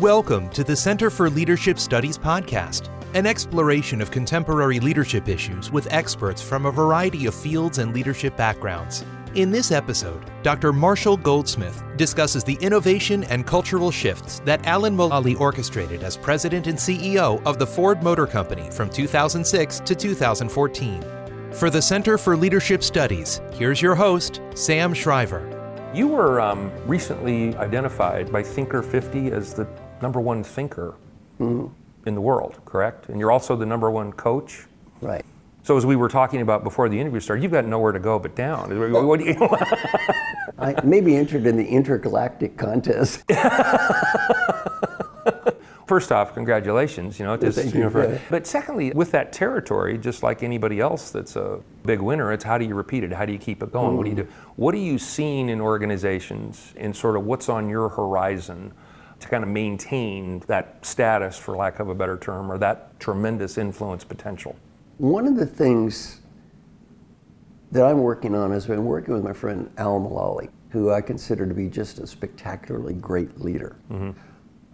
Welcome to the Center for Leadership Studies podcast, an exploration of contemporary leadership issues with experts from a variety of fields and leadership backgrounds. In this episode, Dr. Marshall Goldsmith discusses the innovation and cultural shifts that Alan Mulally orchestrated as president and CEO of the Ford Motor Company from 2006 to 2014. For the Center for Leadership Studies, here's your host, Sam Shriver. You were um, recently identified by Thinker 50 as the number one thinker mm-hmm. in the world, correct? And you're also the number one coach. Right. So as we were talking about before the interview started, you've got nowhere to go but down. What do you- I maybe entered in the intergalactic contest. First off, congratulations. You know, Thank you know, you. for- Yeah. but secondly, with that territory, just like anybody else that's a big winner, it's how do you repeat it? How do you keep it going? What do you mm-hmm. do? What are you seeing in organizations, and sort of what's on your horizon to kind of maintain that status, for lack of a better term, or that tremendous influence potential? One of the things that I'm working on is been working with my friend Al Mulally, who I consider to be just a spectacularly great leader.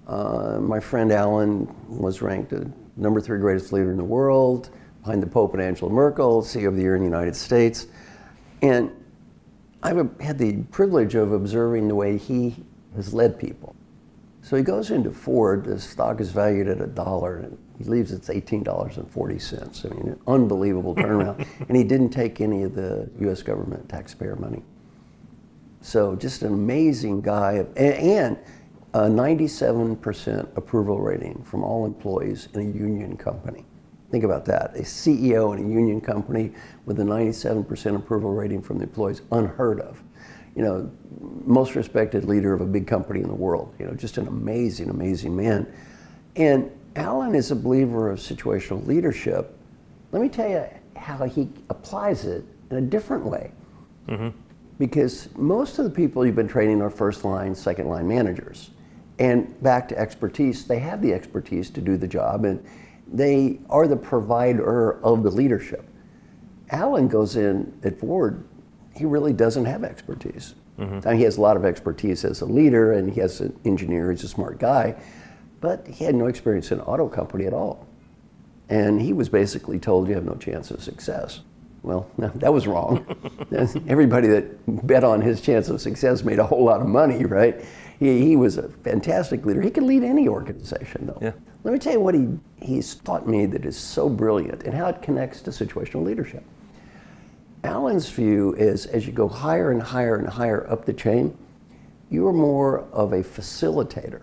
Uh, my friend Alan was ranked the number three greatest leader in the world, behind the Pope and Angela Merkel, CEO of the Year in the United States. And I've had the privilege of observing the way he has led people. So he goes into Ford, the stock is valued at a dollar, and he leaves it's $18.40. I mean, an unbelievable turnaround. and he didn't take any of the US government taxpayer money. So just an amazing guy, and a 97% approval rating from all employees in a union company. Think about that. A CEO in a union company with a 97% approval rating from the employees, unheard of. You know, most respected leader of a big company in the world. You know, just an amazing, amazing man. And Alan is a believer of situational leadership. Let me tell you how he applies it in a different way mm-hmm. because most of the people you've been training are first line, second line managers. And back to expertise, they have the expertise to do the job and they are the provider of the leadership. Alan goes in at Ford, he really doesn't have expertise. Now, he has a lot of expertise as a leader and he has an engineer, he's a smart guy, but he had no experience in auto company at all. And he was basically told you have no chance of success. Well, that was wrong. Everybody that bet on his chance of success made a whole lot of money, right? He, he was a fantastic leader. He could lead any organization, though. Yeah. Let me tell you what he, he's taught me that is so brilliant and how it connects to situational leadership. Alan's view is as you go higher and higher and higher up the chain, you are more of a facilitator,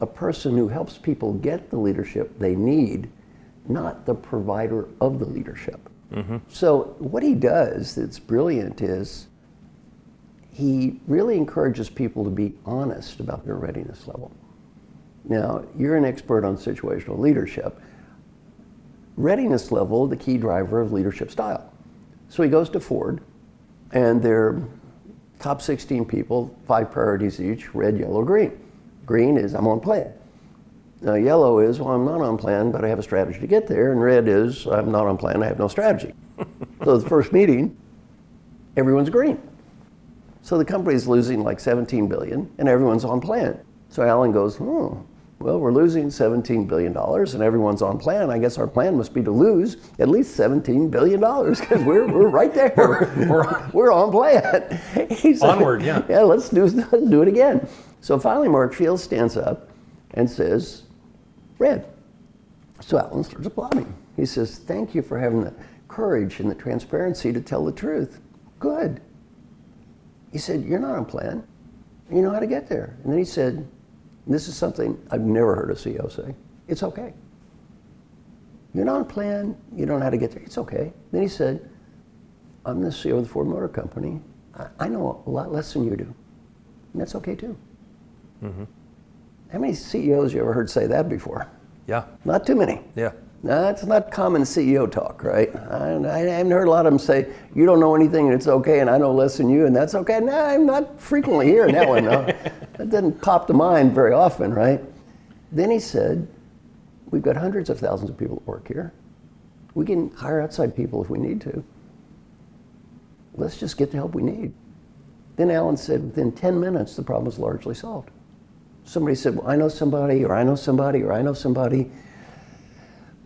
a person who helps people get the leadership they need, not the provider of the leadership. Mm-hmm. So, what he does that's brilliant is he really encourages people to be honest about their readiness level. Now, you're an expert on situational leadership. Readiness level, the key driver of leadership style. So he goes to Ford, and their top 16 people, five priorities each red, yellow, green. Green is I'm on plan. Now, yellow is, well, I'm not on plan, but I have a strategy to get there. And red is, I'm not on plan, I have no strategy. so the first meeting, everyone's green. So the company's losing like 17 billion, and everyone's on plan. So Alan goes, hmm, well, we're losing 17 billion dollars, and everyone's on plan. I guess our plan must be to lose at least 17 billion dollars because we're, we're right there. we're, we're on plan. He's like, Onward, yeah. Yeah, let's do let's do it again. So finally, Mark Fields stands up and says, "Red." So Alan starts applauding. He says, "Thank you for having the courage and the transparency to tell the truth. Good." He said, You're not on plan. You know how to get there. And then he said, This is something I've never heard a CEO say. It's okay. You're not on plan. You don't know how to get there. It's okay. Then he said, I'm the CEO of the Ford Motor Company. I, I know a lot less than you do. And that's okay too. Mm-hmm. How many CEOs you ever heard say that before? Yeah, Not too many. yeah. That's not common CEO talk, right? I, I haven't heard a lot of them say, you don't know anything and it's okay, and I know less than you, and that's okay. No, I'm not frequently hearing that one, no. That doesn't pop to mind very often, right? Then he said, we've got hundreds of thousands of people that work here. We can hire outside people if we need to. Let's just get the help we need. Then Alan said, within 10 minutes, the problem was largely solved. somebody said, well, I know somebody, or I know somebody, or I know somebody.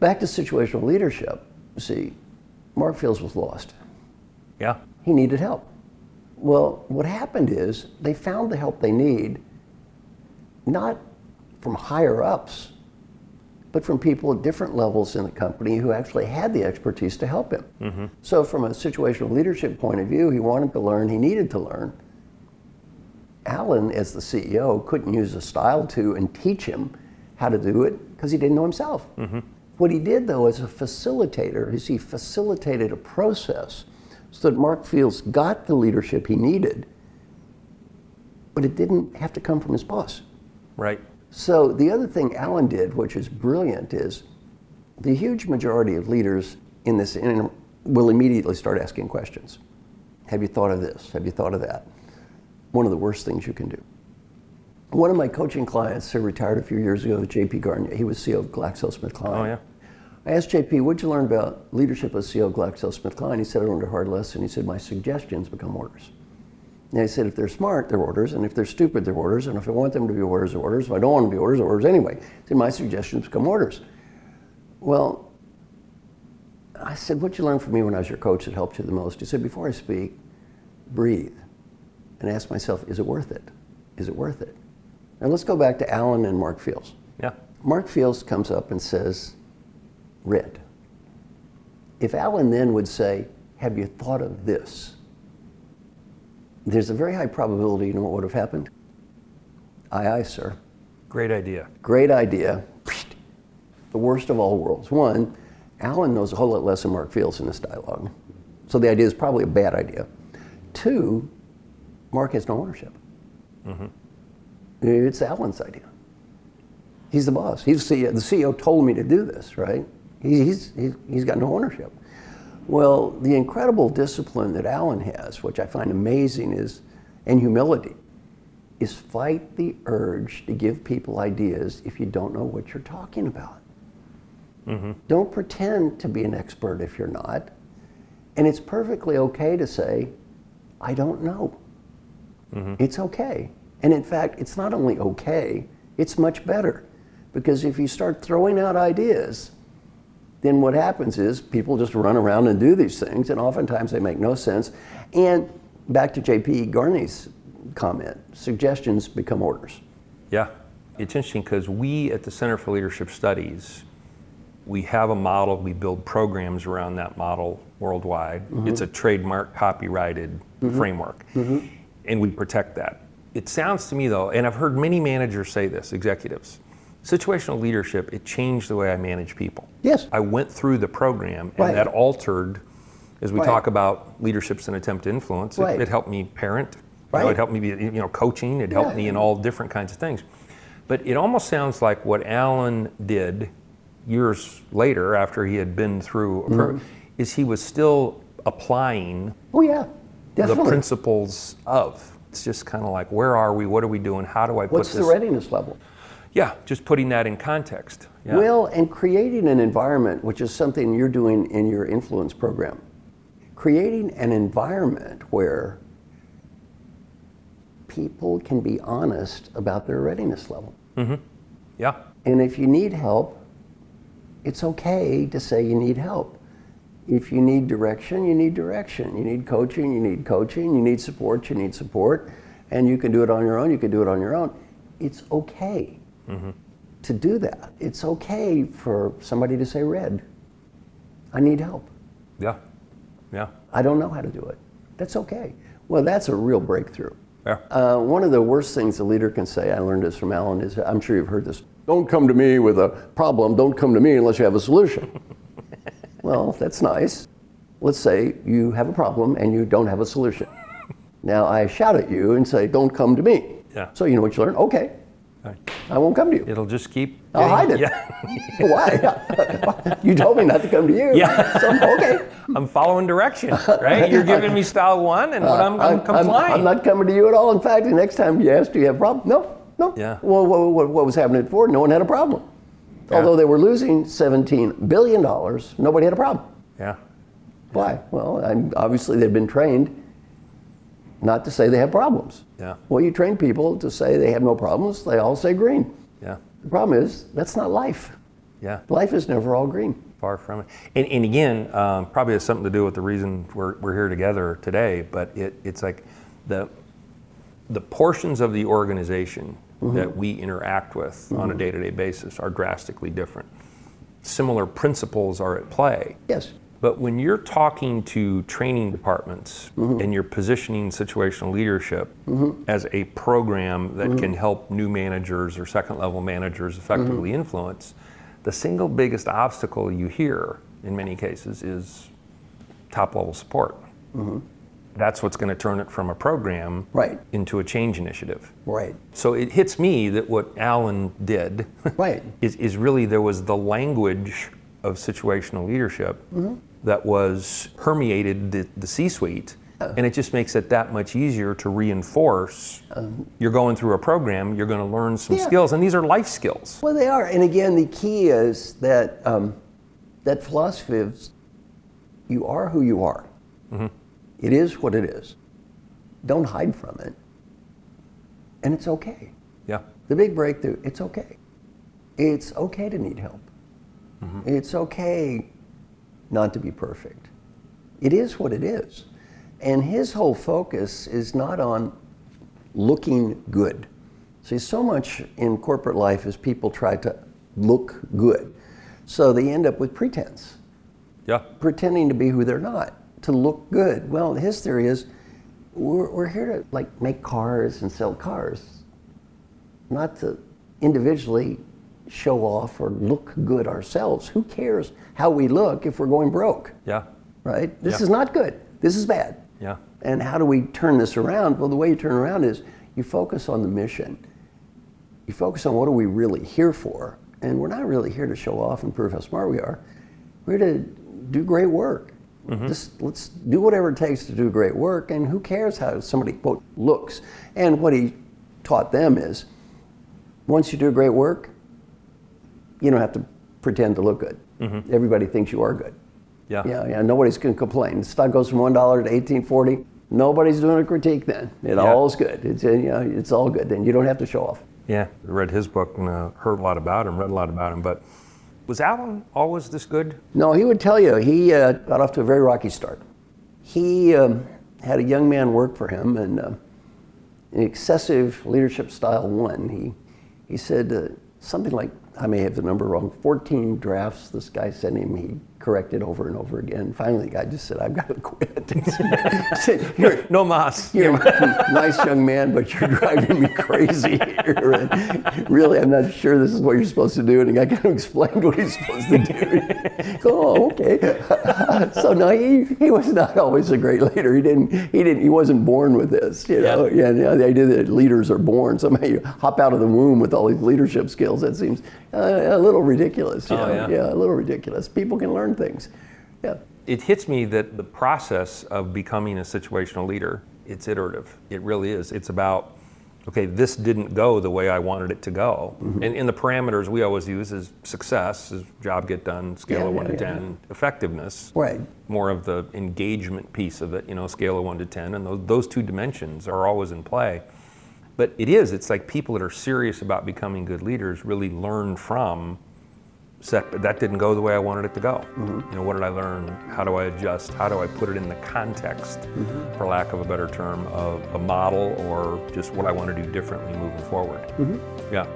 Back to situational leadership. See, Mark Fields was lost. Yeah. He needed help. Well, what happened is they found the help they need, not from higher ups, but from people at different levels in the company who actually had the expertise to help him. Mm-hmm. So, from a situational leadership point of view, he wanted to learn, he needed to learn. Alan, as the CEO, couldn't use a style to and teach him how to do it because he didn't know himself. Mm-hmm. What he did, though, as a facilitator, is he facilitated a process so that Mark Fields got the leadership he needed, but it didn't have to come from his boss. Right. So the other thing Alan did, which is brilliant, is the huge majority of leaders in this in, will immediately start asking questions. Have you thought of this? Have you thought of that? One of the worst things you can do. One of my coaching clients who retired a few years ago, J.P. Garnier, he was CEO of GlaxoSmithKline. Oh, yeah. I asked JP, what'd you learn about leadership as CEO of GlaxoSmithKline? He said, I learned a hard lesson. He said, my suggestions become orders. And I said, if they're smart, they're orders, and if they're stupid, they're orders, and if I want them to be orders, they're orders. If I don't want them to be orders, they're orders anyway. He said, my suggestions become orders. Well, I said, what'd you learn from me when I was your coach that helped you the most? He said, before I speak, breathe and ask myself, is it worth it? Is it worth it? Now let's go back to Alan and Mark Fields. Yeah. Mark Fields comes up and says, red. If Alan then would say, have you thought of this? There's a very high probability, you know what would have happened? Aye, aye, sir. Great idea. Great idea. The worst of all worlds. One, Alan knows a whole lot less than Mark Fields in this dialogue. So the idea is probably a bad idea. Two, Mark has no ownership. Mm-hmm. It's Alan's idea. He's the boss. He's the CEO. The CEO told me to do this, right? He- He's, he's, he's got no ownership. Well, the incredible discipline that Alan has, which I find amazing, is, and humility, is fight the urge to give people ideas if you don't know what you're talking about. Mm-hmm. Don't pretend to be an expert if you're not. And it's perfectly okay to say, I don't know. Mm-hmm. It's okay. And in fact, it's not only okay, it's much better. Because if you start throwing out ideas, then what happens is people just run around and do these things, and oftentimes they make no sense. And back to JP Garnier's comment suggestions become orders. Yeah. It's interesting because we at the Center for Leadership Studies, we have a model, we build programs around that model worldwide. Mm-hmm. It's a trademark copyrighted mm-hmm. framework. Mm-hmm. And we protect that. It sounds to me though, and I've heard many managers say this, executives, situational leadership, it changed the way I manage people. Yes. I went through the program and Right. that altered, as we Right. talk about leadership's an attempt to influence, it- Right. it, helped me parent. You know, Right. it helped me be, you know, coaching. It helped Yeah. me in all different kinds of things. But it almost sounds like what Alan did years later, after he had been through, a Mm-hmm. pro- is he was still applying Oh, yeah, the principles of. It's just kind of like, where are we? What are we doing? How do I What's put the this? readiness level? Yeah, just putting that in context. Yeah. Well, and creating an environment, which is something you're doing in your influence program, creating an environment where people can be honest about their readiness level. Mm-hmm. yeah. And if you need help, it's okay to say you need help. If you need direction, you need direction. You need coaching, you need coaching. You need support, you need support. And you can do it on your own, you can do it on your own. It's okay to do that. It's okay for somebody to say, Red, I need help. Yeah. Yeah. I don't know how to do it. That's okay. Well, that's a real breakthrough. Yeah. Uh, one of the worst things a leader can say, I learned this from Alan, is I'm sure you've heard this don't come to me with a problem, don't come to me unless you have a solution. well, that's nice. Let's say you have a problem and you don't have a solution. Now I shout at you and say, don't come to me. Yeah. So you know what you learn? Okay, Right. I won't come to you. It'll just keep. I'll hide it. Yeah. Why? you told me not to come to you. Yeah. So, okay. I'm following direction, right? You're giving me style one, and what uh, I'm, I'm complying. I'm not coming to you at all. In fact, the next time you ask, do you have a problem? No, no. Yeah. Well, what, what, what was happening before? No one had a problem. Yeah. Although they were losing $17 billion, nobody had a problem. yeah. Why? Well, I'm, obviously they've been trained. not to say they have problems. Yeah. Well, you train people to say they have no problems, they all say green. Yeah. The problem is, that's not life. Yeah. Life is never all green. Far from it. And, and again, um, probably has something to do with the reason we're, we're here together today, but it, it's like the, the portions of the organization Mm-hmm. that we interact with on a day to day basis are drastically different. Similar principles are at play. Yes. But when you're talking to training departments mm-hmm. and you're positioning situational leadership mm-hmm. as a program that can help new managers or second level managers effectively influence, the single biggest obstacle you hear in many cases is top level support. That's what's going to turn it from a program Right. into a change initiative. Right. So it hits me that what Alan did Right. is, is really there was the language of situational leadership Mm-hmm. that was permeated the, the C-suite, and it just makes it that much easier to reinforce. you're going through a program, you're going to learn some Um, Yeah. skills, and these are life skills. Well, they are. And again, the key is that um, that philosophy is you are who you are. It is what it is. Don't hide from it. And it's okay. Yeah, The big breakthrough, it's okay. It's okay to need help. Mm-hmm. It's okay not to be perfect. It is what it is. And his whole focus is not on looking good. See, so much in corporate life is people try to look good. So they end up with pretense yeah, pretending to be who they're not to look good. Well, his theory is we're, we're here to like make cars and sell cars, not to individually show off or look good ourselves. Who cares how we look if we're going broke, yeah, right? This Yeah. is not good. This is bad. yeah, And how do we turn this around? Well, the way you turn around is you focus on the mission. You focus on what are we really here for? And we're not really here to show off and prove how smart we are. We're here to do great work. Just let's do whatever it takes to do great work. And who cares how somebody quote looks? And what he taught them is, once you do great work, you don't have to pretend to look good. Everybody thinks you are good. yeah, Yeah, yeah. Nobody's going to complain. The stock goes from one dollar to eighteen forty. Nobody's doing a critique then. It Yeah. all's good. It's you know, it's all good. Then you don't have to show off. yeah. I read his book and uh, heard a lot about him, read a lot about him. But was Alan always this good? No, he would tell you he uh, got off to a very rocky start. He um, had a young man work for him, and uh, in excessive leadership style one, he he said uh, something like I may have the number wrong. Fourteen drafts this guy sent him. He corrected over and over again. Finally, the guy just said, "I've got to quit." Said, "You're, No mas. You're a nice young man, but you're driving me crazy here. And really, I'm not sure this is what you're supposed to do. And I kind of explained what he's supposed to do. oh, okay. so no, he, he was not always a great leader. He didn't he didn't he wasn't born with this. You know, yeah. yeah the idea that leaders are born somehow you hop out of the womb with all these leadership skills. That seems uh, a little ridiculous. You Oh, know? yeah. yeah, a little ridiculous. People can learn things. Yeah. it hits me that the process of becoming a situational leader it's iterative it really is it's about okay this didn't go the way i wanted it to go Mm-hmm. and, and the parameters we always use is success is job get done scale Yeah, of 1 yeah, to yeah, 10 effectiveness Right. more of the engagement piece of it you know scale of 1 to 10 and those, those two dimensions are always in play but it is it's like people that are serious about becoming good leaders really learn from set that didn't go the way I wanted it to go. Mm-hmm. You know, what did I learn? How do I adjust? How do I put it in the context, Mm-hmm. for lack of a better term, of a model or just what I want to do differently moving forward? Mm-hmm. Yeah.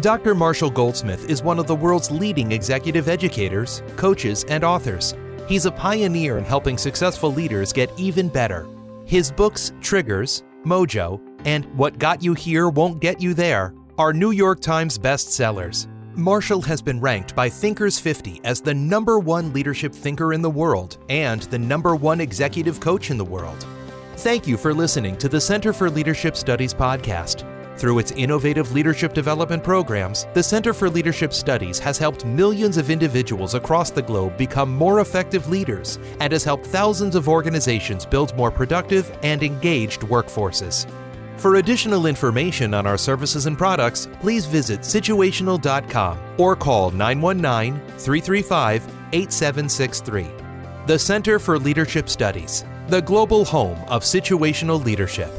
Dr. Marshall Goldsmith is one of the world's leading executive educators, coaches, and authors. He's a pioneer in helping successful leaders get even better. His books, Triggers, Mojo, and What Got You Here Won't Get You There, are New York Times bestsellers. Marshall has been ranked by Thinkers 50 as the number one leadership thinker in the world and the number one executive coach in the world. Thank you for listening to the Center for Leadership Studies podcast. Through its innovative leadership development programs, the Center for Leadership Studies has helped millions of individuals across the globe become more effective leaders and has helped thousands of organizations build more productive and engaged workforces. For additional information on our services and products, please visit situational.com or call 919 335 8763. The Center for Leadership Studies. the global home of situational leadership.